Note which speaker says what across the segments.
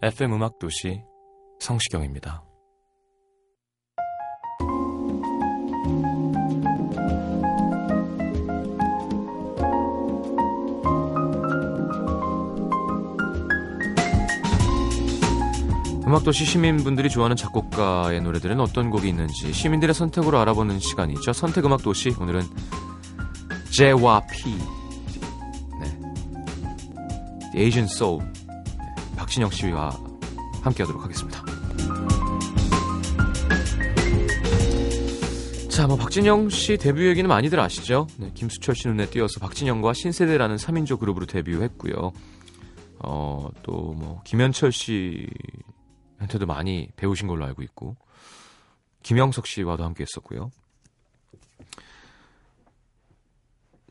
Speaker 1: FM 음악 도시 성시경입니다. 음악도시 시민분들이 좋아하는 작곡가의 노래들은 어떤 곡이 있는지 시민들의 선택으로 알아보는 시간이죠. 선택음악도시 오늘은 제와 피 네. Soul 네. 박진영 씨와 함께하도록 하겠습니다. 자, 뭐 박진영 씨 데뷔 얘기는 많이들 아시죠? 네, 김수철 씨 눈에 띄어서 박진영과 신세대라는 3인조 그룹으로 데뷔했고요. 어, 또 뭐 김현철 씨한테도 많이 배우신 걸로 알고 있고 김영석 씨와도 함께 했었고요.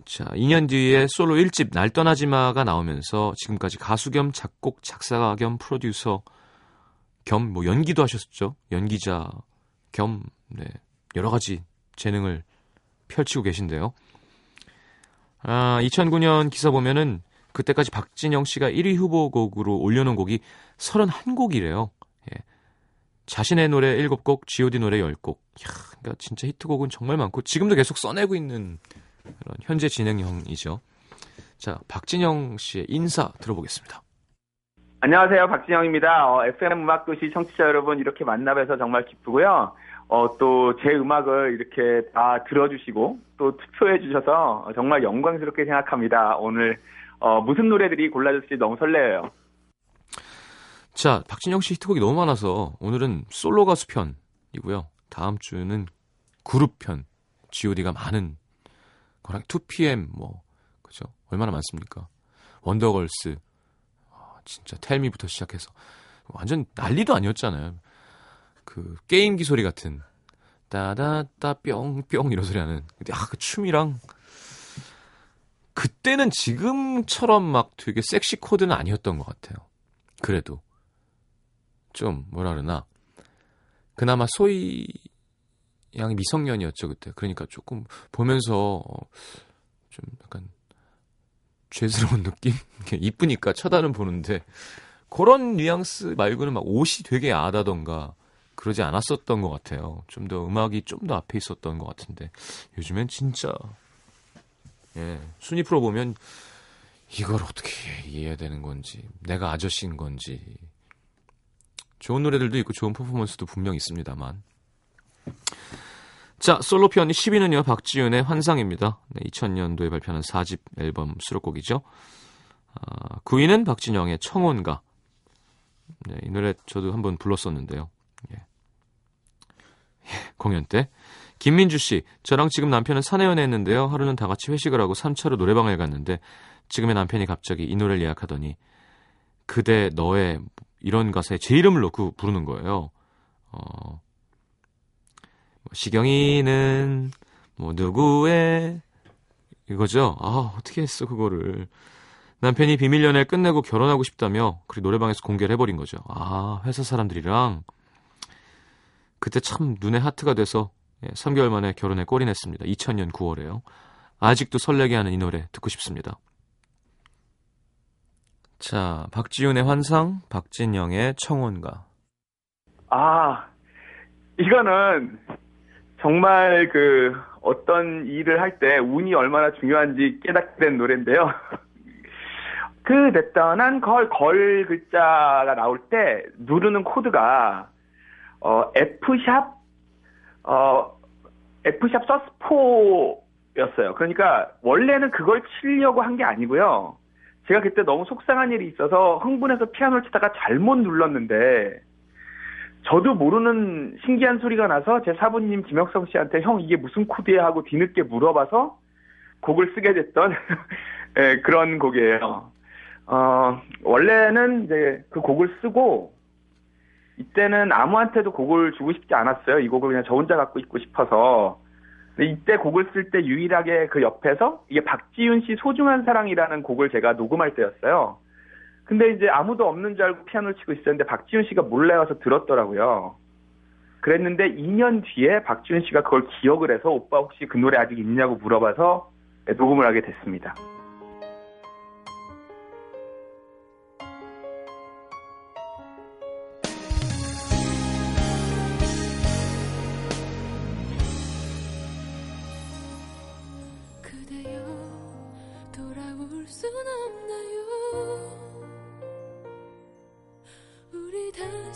Speaker 1: 자, 2년 뒤에 솔로 1집 날 떠나지마가 나오면서 지금까지 가수 겸 작곡, 작사가 겸 프로듀서 겸 뭐 연기도 하셨죠. 연기자 겸 네, 여러 가지 재능을 펼치고 계신데요. 아, 2009년 기사 보면은 그때까지 박진영 씨가 1위 후보곡으로 올려놓은 곡이 31곡이래요. 예. 자신의 노래 7곡, G.O.D 노래 10곡. 이야, 그러니까 진짜 히트곡은 정말 많고 지금도 계속 써내고 있는 그런 현재 진행형이죠. 자, 박진영 씨의 인사 들어보겠습니다.
Speaker 2: 안녕하세요. 박진영입니다. 어, FM 음악도시 청취자 여러분 이렇게 만나뵈서 정말 기쁘고요. 어, 또 제 음악을 이렇게 다 들어주시고 또 투표해 주셔서 정말 영광스럽게 생각합니다. 오늘 어, 무슨 노래들이 골라질지 너무 설레요.
Speaker 1: 자, 박진영 씨 히트곡이 너무 많아서 오늘은 솔로 가수 편이고요. 다음 주는 그룹 편, G.O.D가 많은 거랑 2PM 뭐 그죠? 얼마나 많습니까? 원더걸스 아, 진짜 텔미부터 시작해서 완전 난리도 아니었잖아요. 그 게임기 소리 같은 따다따 뿅뿅 이런 소리 하는 근데 아 그 춤이랑 그때는 지금처럼 막 되게 섹시 코드는 아니었던 것 같아요. 그래도 좀 뭐라 그러나 그나마 소희 양이 미성년이었죠 그때. 그러니까 조금 보면서 좀 약간 죄스러운 느낌? 이쁘니까 쳐다는 보는데 그런 뉘앙스 말고는 막 옷이 되게 야하다던가 그러지 않았었던 것 같아요. 좀 더 음악이 좀 더 앞에 있었던 것 같은데 요즘엔 진짜 예 순위 프로 보면 이걸 어떻게 이해해야 되는 건지 내가 아저씨인 건지 좋은 노래들도 있고 좋은 퍼포먼스도 분명 있습니다만 자, 솔로 편이 10위는요, 박지윤의 환상입니다. 네, 2000년도에 발표한 4집 앨범 수록곡이죠. 아, 9위는 박진영의 청혼가. 네, 이 노래 저도 한번 불렀었는데요. 예. 예, 공연 때. 김민주 씨, 저랑 지금 남편은 사내 연애 했는데요. 하루는 다 같이 회식을 하고 3차로 노래방을 갔는데 지금의 남편이 갑자기 이 노래를 예약하더니 그대 너의 이런 가사에 제 이름을 넣고 부르는 거예요. 어, 시경이는 뭐 누구의 이거죠. 아 어떻게 했어 그거를 남편이 비밀 연애를 끝내고 결혼하고 싶다며 그리고 노래방에서 공개를 해버린 거죠. 아 회사 사람들이랑 그때 참 눈에 하트가 돼서 3개월 만에 결혼에 꼴이 냈습니다. 2000년 9월에요. 아직도 설레게 하는 이 노래 듣고 싶습니다. 자, 박지윤의 환상, 박진영의 청혼가.
Speaker 2: 아, 이거는 정말 그 어떤 일을 할 때 운이 얼마나 중요한지 깨닫게 된 노래인데요. 그 떠난 걸, 걸 글자가 나올 때 누르는 코드가 어, F샵, 어, F샵 서스 였어요. 그러니까 원래는 그걸 치려고 한 게 아니고요. 제가 그때 너무 속상한 일이 있어서 흥분해서 피아노를 치다가 잘못 눌렀는데 저도 모르는 신기한 소리가 나서 제 사부님 김혁성 씨한테 형 이게 무슨 코드야 하고 뒤늦게 물어봐서 곡을 쓰게 됐던 네, 그런 곡이에요. 어, 원래는 이제 그 곡을 쓰고 이때는 아무한테도 곡을 주고 싶지 않았어요. 이 곡을 그냥 저 혼자 갖고 있고 싶어서. 이때 곡을 쓸 때 유일하게 그 옆에서 이게 박지윤 씨 소중한 사랑이라는 곡을 제가 녹음할 때였어요. 근데 이제 아무도 없는 줄 알고 피아노를 치고 있었는데 박지윤 씨가 몰래 와서 들었더라고요. 그랬는데 2년 뒤에 박지윤 씨가 그걸 기억을 해서 오빠 혹시 그 노래 아직 있냐고 물어봐서 녹음을 하게 됐습니다. 아,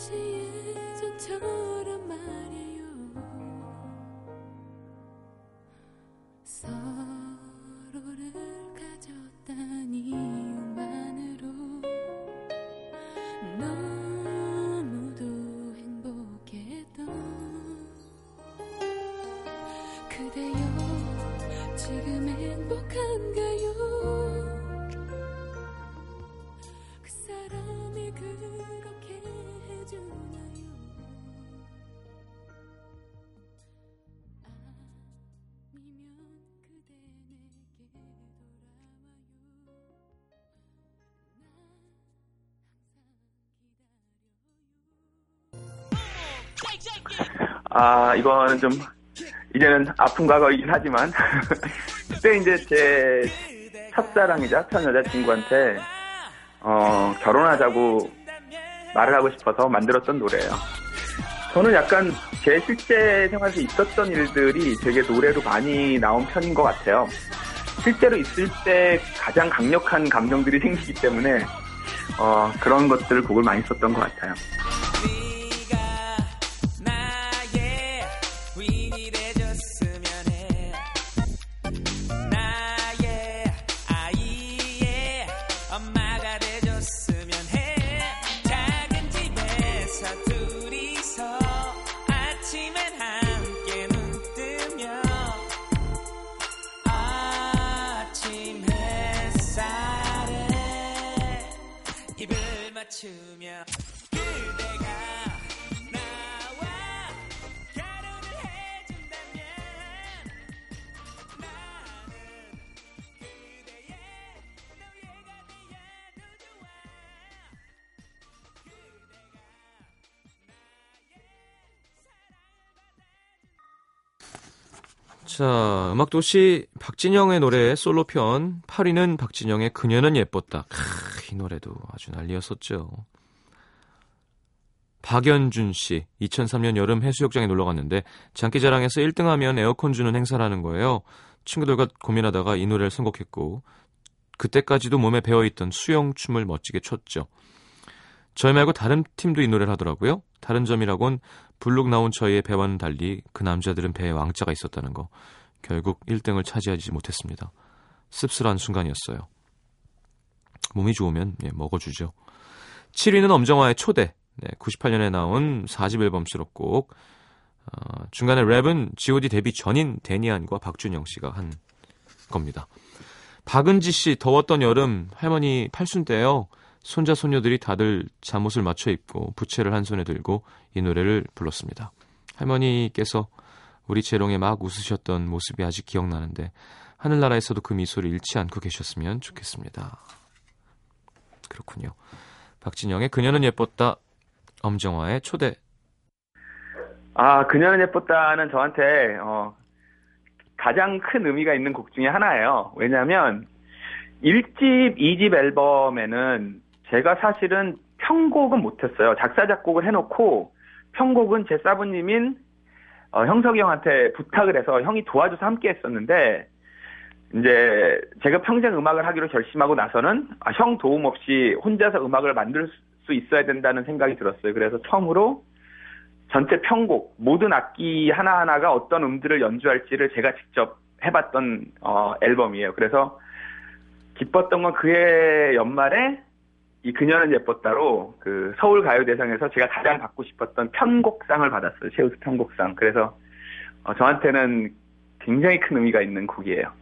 Speaker 2: 记忆最痛 이거는 좀, 이제는 아픈 과거이긴 하지만, 그때 이제 제 첫사랑이자 첫 여자친구한테, 어, 결혼하자고 말을 하고 싶어서 만들었던 노래예요. 저는 약간 제 실제 생활에서 있었던 일들이 되게 노래로 많이 나온 편인 것 같아요. 실제로 있을 때 가장 강력한 감정들이 생기기 때문에 어, 그런 것들을 곡을 많이 썼던 것 같아요.
Speaker 1: 자, 음악도시 박진영의 노래 솔로편 8위는 박진영의 그녀는 예뻤다. 크, 이 노래도 아주 난리였었죠. 박연준 씨, 2003년 여름 해수욕장에 놀러 갔는데 장기자랑에서 1등하면 에어컨 주는 행사라는 거예요. 친구들과 고민하다가 이 노래를 선곡했고 그때까지도 몸에 배어있던 수영춤을 멋지게 췄죠. 저희 말고 다른 팀도 이 노래를 하더라고요. 다른 점이라곤 블록 나온 저희의 배와는 달리 그 남자들은 배에 왕자가 있었다는 거. 결국 1등을 차지하지 못했습니다. 씁쓸한 순간이었어요. 몸이 좋으면 예, 먹어주죠. 7위는 엄정화의 초대. 네, 98년에 나온 4집 앨범 수록곡. 어, 중간에 랩은 G.O.D 데뷔 전인 데니안과 박준영 씨가 한 겁니다. 박은지 씨 더웠던 여름 할머니 팔순 때요. 손자 손녀들이 다들 잠옷을 맞춰 입고 부채를 한 손에 들고 이 노래를 불렀습니다. 할머니께서 우리 재롱에 막 웃으셨던 모습이 아직 기억나는데 하늘나라에서도 그 미소를 잃지 않고 계셨으면 좋겠습니다. 그렇군요. 박진영의 그녀는 예뻤다. 엄정화의 초대.
Speaker 2: 아, 그녀는 예뻤다는 저한테 어, 가장 큰 의미가 있는 곡 중에 하나예요. 왜냐하면 1집, 2집 앨범에는 제가 사실은 편곡은 못했어요. 작사 작곡을 해놓고 편곡은 제 사부님인 어, 형석이 형한테 부탁을 해서 형이 도와줘서 함께 했었는데 이제 제가 평생 음악을 하기로 결심하고 나서는 아, 형 도움 없이 혼자서 음악을 만들 수 있어야 된다는 생각이 들었어요. 그래서 처음으로 전체 편곡 모든 악기 하나 하나가 어떤 음들을 연주할지를 제가 직접 해봤던 어, 앨범이에요. 그래서 기뻤던 건 그해 연말에 이 그녀는 예뻤다로 그 서울 가요대상에서 제가 가장 받고 싶었던 편곡상을 받았어요. 최우수 편곡상. 그래서 어, 저한테는 굉장히 큰 의미가 있는 곡이에요.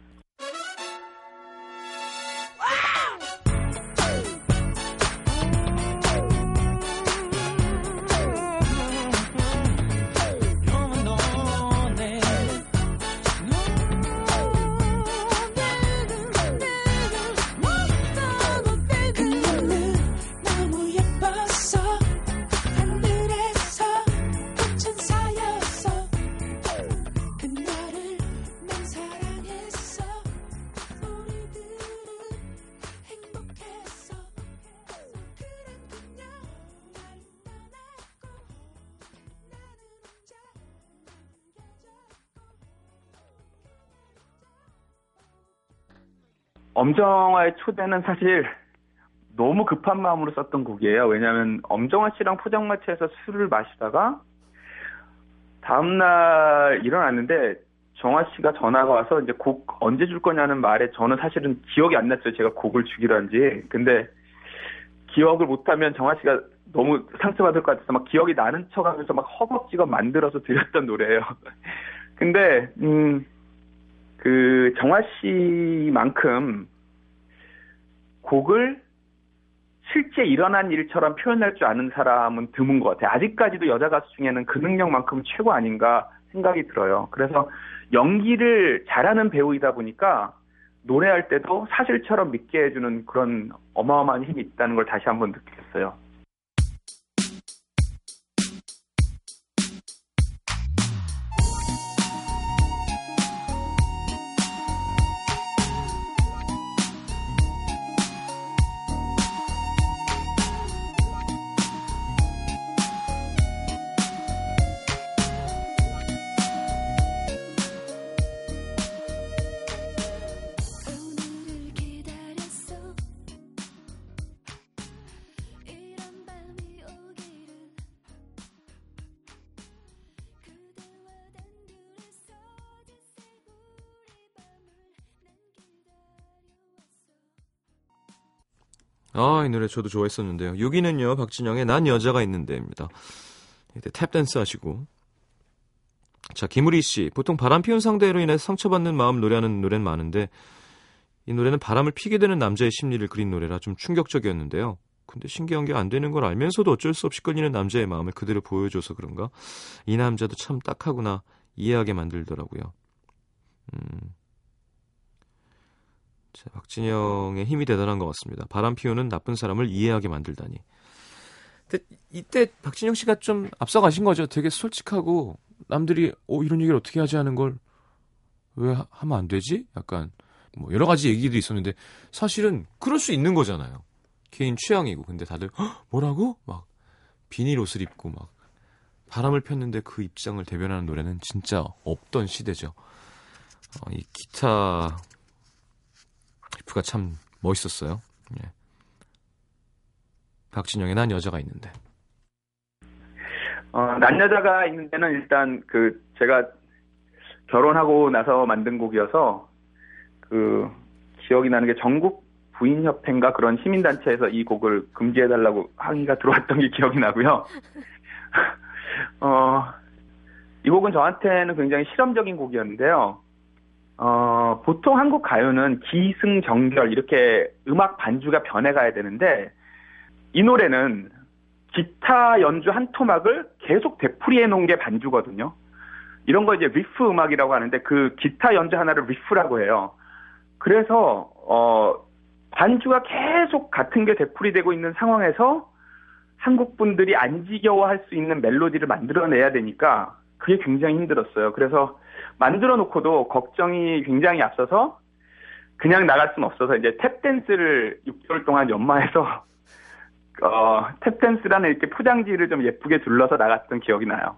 Speaker 2: 엄정화의 초대는 사실 너무 급한 마음으로 썼던 곡이에요. 왜냐하면 엄정화 씨랑 포장마차에서 술을 마시다가 다음날 일어났는데 정화 씨가 전화가 와서 이제 곡 언제 줄 거냐는 말에 저는 사실은 기억이 안 났어요. 제가 곡을 주기로 한지. 근데 기억을 못하면 정화 씨가 너무 상처받을 것 같아서 막 기억이 나는 척 하면서 막 허겁지겁 만들어서 드렸던 노래예요. 근데, 음, 그 정화 씨만큼 곡을 실제 일어난 일처럼 표현할 줄 아는 사람은 드문 것 같아요. 아직까지도 여자 가수 중에는 그 능력만큼 최고 아닌가 생각이 들어요. 그래서 연기를 잘하는 배우이다 보니까 노래할 때도 사실처럼 믿게 해주는 그런 어마어마한 힘이 있다는 걸 다시 한번 느꼈어요.
Speaker 1: 아, 이 노래 저도 좋아했었는데요. 6위는요, 박진영의 난 여자가 있는데입니다. 탭댄스 하시고. 자, 김우리 씨. 보통 바람 피운 상대로 인해 상처받는 마음 노래하는 노래는 많은데, 이 노래는 바람을 피게 되는 남자의 심리를 그린 노래라 좀 충격적이었는데요. 근데 신기한 게 안 되는 걸 알면서도 어쩔 수 없이 끌리는 남자의 마음을 그대로 보여줘서 그런가? 이 남자도 참 딱하구나 이해하게 만들더라고요. 음. 자, 박진영의 힘이 대단한 것 같습니다. 바람 피우는 나쁜 사람을 이해하게 만들다니. 이때 박진영 씨가 좀 앞서가신 거죠. 되게 솔직하고 남들이 어 이런 얘기를 어떻게 하지 하는 걸 왜 하면 안 되지? 약간 뭐 여러 가지 얘기도 있었는데 사실은 그럴 수 있는 거잖아요. 개인 취향이고 근데 다들 뭐라고 막 비닐 옷을 입고 막 바람을 폈는데 그 입장을 대변하는 노래는 진짜 없던 시대죠. 어, 이 기타 리프가 참 멋있었어요. 예. 박진영의 난 여자가 있는데.
Speaker 2: 어, 난 여자가 있는 데는 일단 그 제가 결혼하고 나서 만든 곡이어서 그 기억이 나는 게 전국 부인 협회인가 그런 시민 단체에서 이 곡을 금지해 달라고 항의가 들어왔던 게 기억이 나고요. 어, 이 곡은 저한테는 굉장히 실험적인 곡이었는데요. 어, 보통 한국 가요는 기승전결 이렇게 음악 반주가 변해가야 되는데 이 노래는 기타 연주 한 토막을 계속 되풀이해 놓은 게 반주거든요. 이런 거 이제 리프 음악이라고 하는데 그 기타 연주 하나를 riff라고 해요. 그래서 어 반주가 계속 같은 게 되풀이되고 있는 상황에서 한국 분들이 안 지겨워할 수 있는 멜로디를 만들어내야 되니까 그게 굉장히 힘들었어요. 그래서 만들어 놓고도 걱정이 굉장히 앞서서 그냥 나갈 수는 없어서 이제 탭댄스를 6개월 동안 연마해서 어, 탭댄스라는 이렇게 포장지를 좀 예쁘게 둘러서 나갔던 기억이 나요.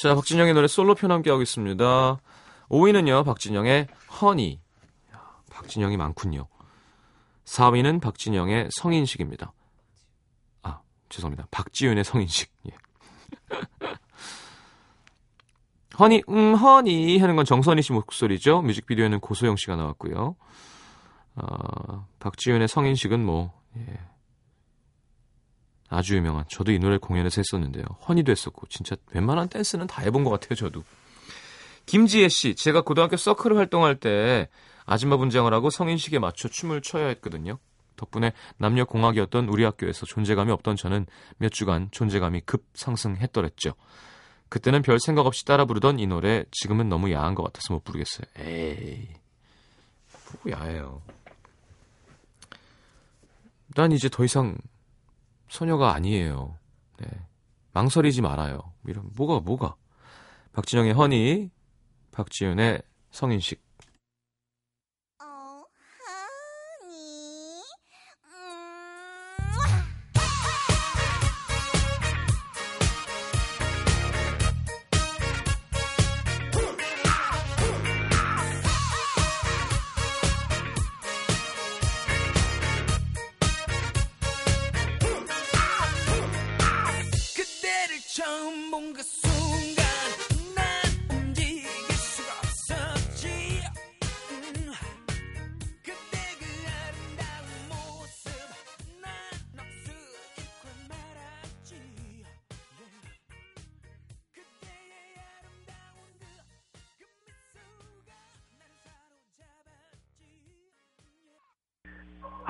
Speaker 1: 자, 박진영의 노래 솔로편 함께 하고 있습니다. 5위는요, 박진영의 허니. 박진영이 많군요. 4위는 박진영의 성인식입니다. 아, 죄송합니다. 박지윤의 성인식. 예. 허니, 음, 허니 하는 건 정선희 씨 목소리죠. 뮤직비디오에는 고소영 씨가 나왔고요. 어, 박지윤의 성인식은 뭐, 예. 아주 유명한, 저도 이 노래 공연에서 했었는데요. 허니도 했었고, 진짜 웬만한 댄스는 다 해본 것 같아요, 저도. 김지혜 씨, 제가 고등학교 서클을 활동할 때 아줌마 분장을 하고 성인식에 맞춰 춤을 춰야 했거든요. 덕분에 남녀 공학이었던 우리 학교에서 존재감이 없던 저는 몇 주간 존재감이 급 상승했더랬죠. 그때는 별 생각 없이 따라 부르던 이 노래 지금은 너무 야한 것 같아서 못 부르겠어요. 에이, 뭐 야해요. 난 이제 더 이상 소녀가 아니에요. 네. 망설이지 말아요. 이런 뭐가 뭐가. 박진영의 허니, 박지윤의 성인식.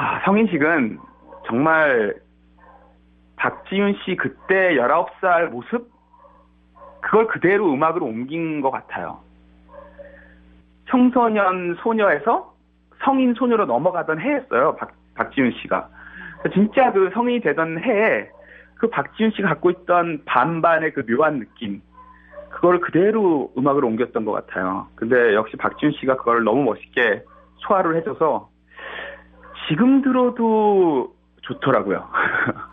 Speaker 3: 아,
Speaker 2: 성인식은 정말 박지윤 씨 그때 19살 모습? 그걸 그대로 음악으로 옮긴 것 같아요. 청소년 소녀에서 성인 소녀로 넘어가던 해였어요. 박, 박지윤 씨가. 진짜 그 성인이 되던 해에 그 박지윤 씨가 갖고 있던 반반의 그 묘한 느낌. 그걸 그대로 음악으로 옮겼던 것 같아요. 근데 역시 박지윤 씨가 그걸 너무 멋있게 소화를 해줘서 지금 들어도 좋더라고요.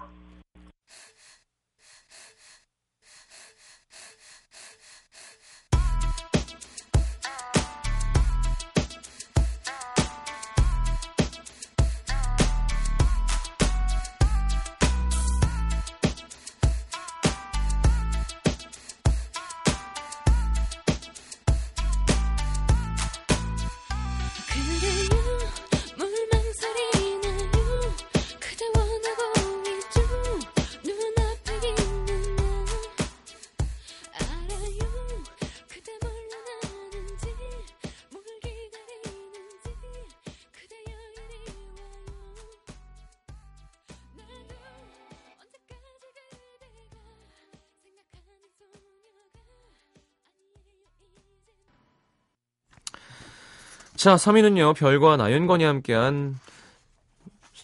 Speaker 1: 자, 3위는요, 별과 나윤건이 함께한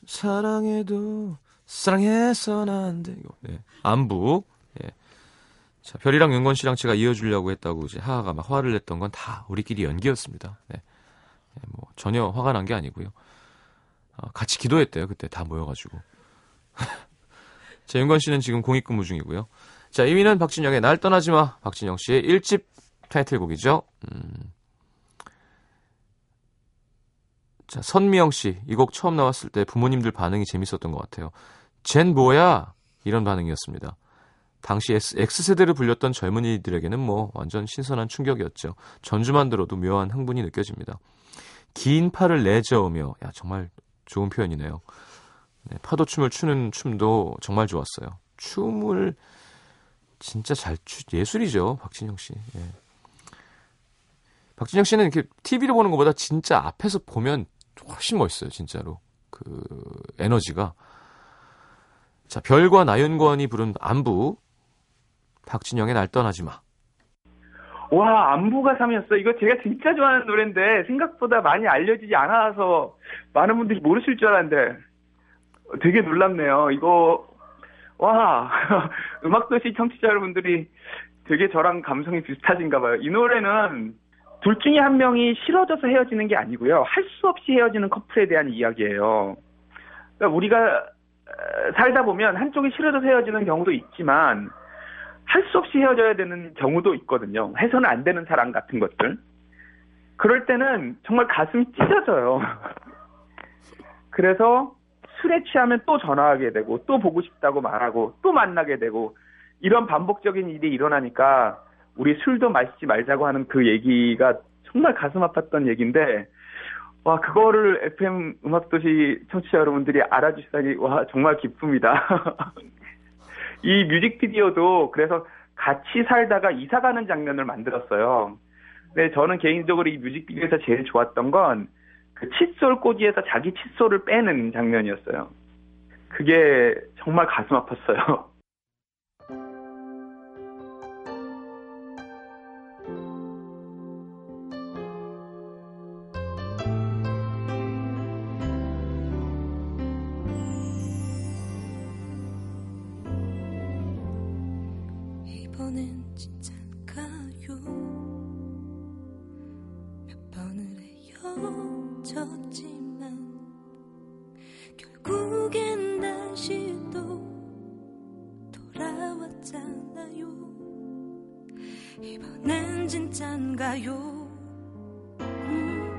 Speaker 1: 사랑해도 사랑해선 안 돼. 네. 안부. 예. 자, 별이랑 윤건 씨랑 제가 이어주려고 했다고 이제 하하가 막 화를 냈던 건 다 우리끼리 연기였습니다. 네. 예, 뭐 전혀 화가 난 게 아니고요. 어, 같이 기도했대요. 그때 다 모여가지고. 자, 윤건 씨는 지금 공익근무 중이고요. 자, 2위는 박진영의 날 떠나지 마. 박진영 씨의 1집 타이틀곡이죠. 음. 자, 선미영 씨, 이 곡 처음 나왔을 때 부모님들 반응이 재밌었던 것 같아요. 쟨 뭐야? 이런 반응이었습니다. 당시 X세대를 불렸던 젊은이들에게는 뭐 완전 신선한 충격이었죠. 전주만 들어도 묘한 흥분이 느껴집니다. 긴 팔을 내저으며, 야, 정말 좋은 표현이네요. 네, 파도춤을 추는 춤도 정말 좋았어요. 춤을 진짜 잘 추, 예술이죠, 박진영 씨. 예. 박진영 씨는 이렇게 TV를 보는 것보다 진짜 앞에서 보면 훨씬 멋있어요, 진짜로. 그 에너지가. 자, 별과 나윤권이 부른 안부. 박진영의 날 떠나지 마.
Speaker 2: 와, 안부가 3이었어. 이거 제가 진짜 좋아하는 노래인데 생각보다 많이 알려지지 않아서 많은 분들이 모르실 줄 알았는데 되게 놀랍네요. 이거 와, 음악도시 청취자 여러분들이 되게 저랑 감성이 비슷하신가 봐요. 이 노래는 둘 중에 한 명이 싫어져서 헤어지는 게 아니고요. 할 수 없이 헤어지는 커플에 대한 이야기예요. 그러니까 우리가 어, 살다 보면 한쪽이 싫어져서 헤어지는 경우도 있지만 할 수 없이 헤어져야 되는 경우도 있거든요. 해서는 안 되는 사랑 같은 것들. 그럴 때는 정말 가슴이 찢어져요. 그래서 술에 취하면 또 전화하게 되고 또 보고 싶다고 말하고 또 만나게 되고 이런 반복적인 일이 일어나니까 우리 술도 마시지 말자고 하는 그 얘기가 정말 가슴 아팠던 얘기인데 와 그거를 FM 음악도시 청취자 여러분들이 알아주시다니 와 정말 기쁩니다. 이 뮤직비디오도 그래서 같이 살다가 이사 가는 장면을 만들었어요. 근데 저는 개인적으로 이 뮤직비디오에서 제일 좋았던 건 그 칫솔 꽂이에서 자기 칫솔을 빼는 장면이었어요. 그게 정말 가슴 아팠어요.
Speaker 4: 번엔 진짠가요. 몇 번을 헤어졌지만 결국엔 다시 또 돌아왔잖아요. 이번엔 진짠가요? 음.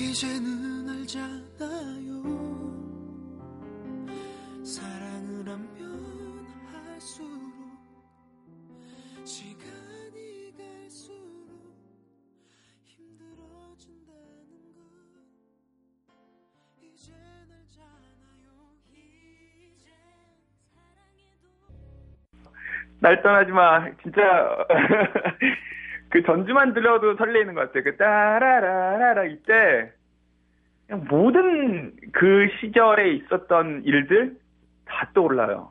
Speaker 3: 이제는 알잖아요
Speaker 2: 날 떠나지 마. 진짜 그 전주만 들려도 설레이는 것 같아요. 그 따라라라라 이때 모든 그 시절에 있었던 일들 다 떠올라요.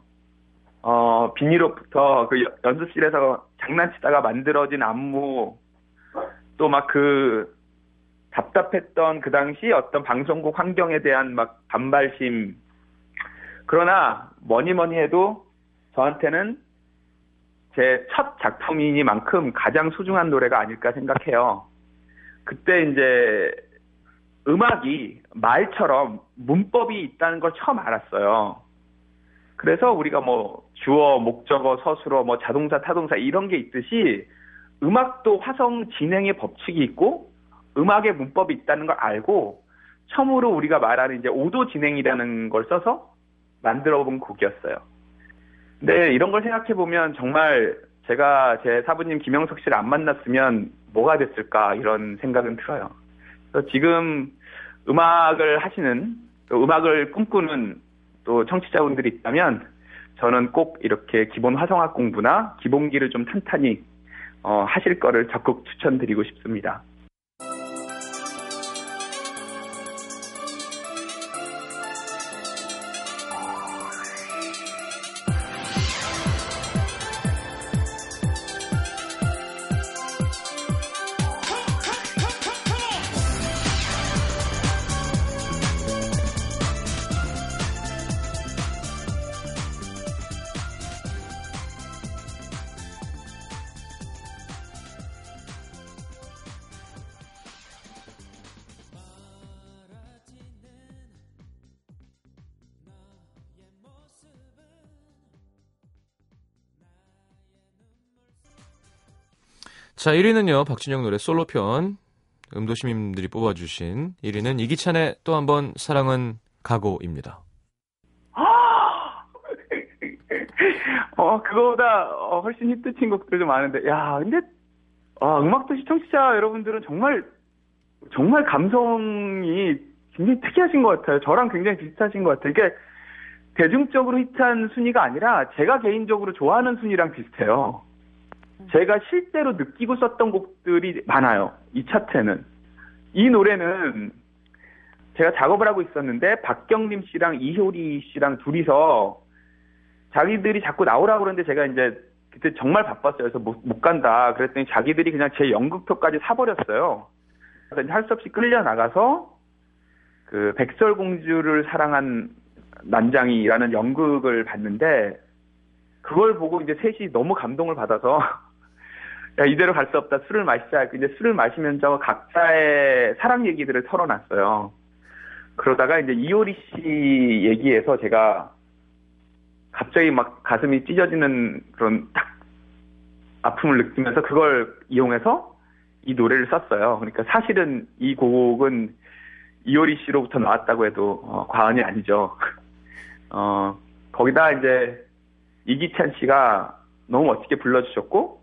Speaker 2: 어 비닐옷부터 그 여- 연습실에서 장난치다가 만들어진 안무 또 막 그 답답했던 그 당시 어떤 방송국 환경에 대한 막 반발심 그러나 뭐니 뭐니 해도 저한테는 제 첫 작품이니만큼 가장 소중한 노래가 아닐까 생각해요. 그때 이제 음악이 말처럼 문법이 있다는 걸 처음 알았어요. 그래서 우리가 뭐 주어, 목적어, 서술어, 뭐 자동사, 타동사 이런 게 있듯이 음악도 화성 진행의 법칙이 있고 음악의 문법이 있다는 걸 알고 처음으로 우리가 말하는 이제 오도 진행이라는 걸 써서 만들어 본 곡이었어요. 근데 이런 걸 생각해 보면 정말 제가 제 사부님 김영석 씨를 안 만났으면 뭐가 됐을까 이런 생각은 들어요. 그래서 지금 음악을 하시는 또 음악을 꿈꾸는 또 청취자분들이 있다면 저는 꼭 이렇게 기본 화성학 공부나 기본기를 좀 탄탄히 어, 하실 거를 적극 추천드리고 싶습니다.
Speaker 1: 자, 1위는요, 박진영 노래 솔로편. 음도시민들이 뽑아주신 1위는 이기찬의 또 한 번 사랑은 가고입니다.
Speaker 2: 어, 그거보다 어, 훨씬 히트친 곡들도 많은데, 야, 근데, 아, 음악도시 청취자 여러분들은 정말, 정말 감성이 굉장히 특이하신 것 같아요. 저랑 굉장히 비슷하신 것 같아요. 이게 대중적으로 히트한 순위가 아니라 제가 개인적으로 좋아하는 순위랑 비슷해요. 제가 실제로 느끼고 썼던 곡들이 많아요. 이 차트에는. 이 노래는 제가 작업을 하고 있었는데 박경림 씨랑 이효리 씨랑 둘이서 자기들이 자꾸 나오라고 그러는데 제가 이제 그때 정말 바빴어요. 그래서 못, 못 간다. 그랬더니 자기들이 그냥 제 연극표까지 사버렸어요. 그래서 할 수 없이 끌려 나가서 그 백설공주를 사랑한 난장이라는 연극을 봤는데 그걸 보고 이제 셋이 너무 감동을 받아서 야 이대로 갈 수 없다 술을 마시자 이제 술을 마시면서 각자의 사랑 얘기들을 털어놨어요. 그러다가 이제 이효리 씨 얘기에서 제가 갑자기 막 가슴이 찢어지는 그런 딱 아픔을 느끼면서 그걸 이용해서 이 노래를 썼어요. 그러니까 사실은 이 곡은 이효리 씨로부터 나왔다고 해도 어, 과언이 아니죠. 어, 거기다 이제 이기찬 씨가 너무 멋지게 불러주셨고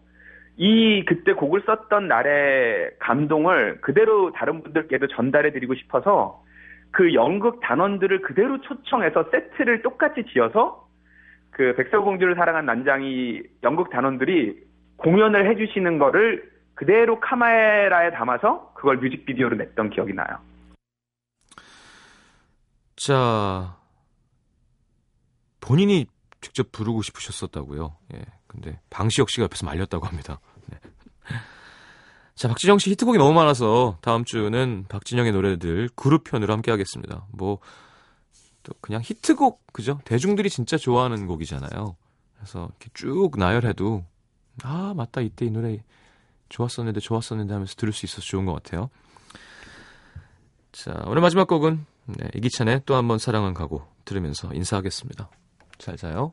Speaker 2: 이 그때 곡을 썼던 날의 감동을 그대로 다른 분들께도 전달해 드리고 싶어서 그 연극 단원들을 그대로 초청해서 세트를 똑같이 지어서 그 백설공주를 사랑한 난장이 연극 단원들이 공연을 해주시는 거를 그대로 카메라에 담아서 그걸 뮤직비디오로 냈던 기억이 나요.
Speaker 1: 자, 본인이 직접 부르고 싶으셨었다고요. 예. 근데 방시혁 씨가 옆에서 말렸다고 합니다. 네. 자, 박진영 씨 히트곡이 너무 많아서 다음 주는 박진영의 노래들 그룹 편으로 함께 하겠습니다. 뭐, 또 그냥 히트곡, 그죠? 대중들이 진짜 좋아하는 곡이잖아요. 그래서 이렇게 쭉 나열해도, 아, 맞다. 이때 이 노래 좋았었는데, 좋았었는데 하면서 들을 수 있어서 좋은 것 같아요. 자, 오늘 마지막 곡은 네, 이기찬의 또 한 번 사랑은 가고 들으면서 인사하겠습니다. 잘 자요.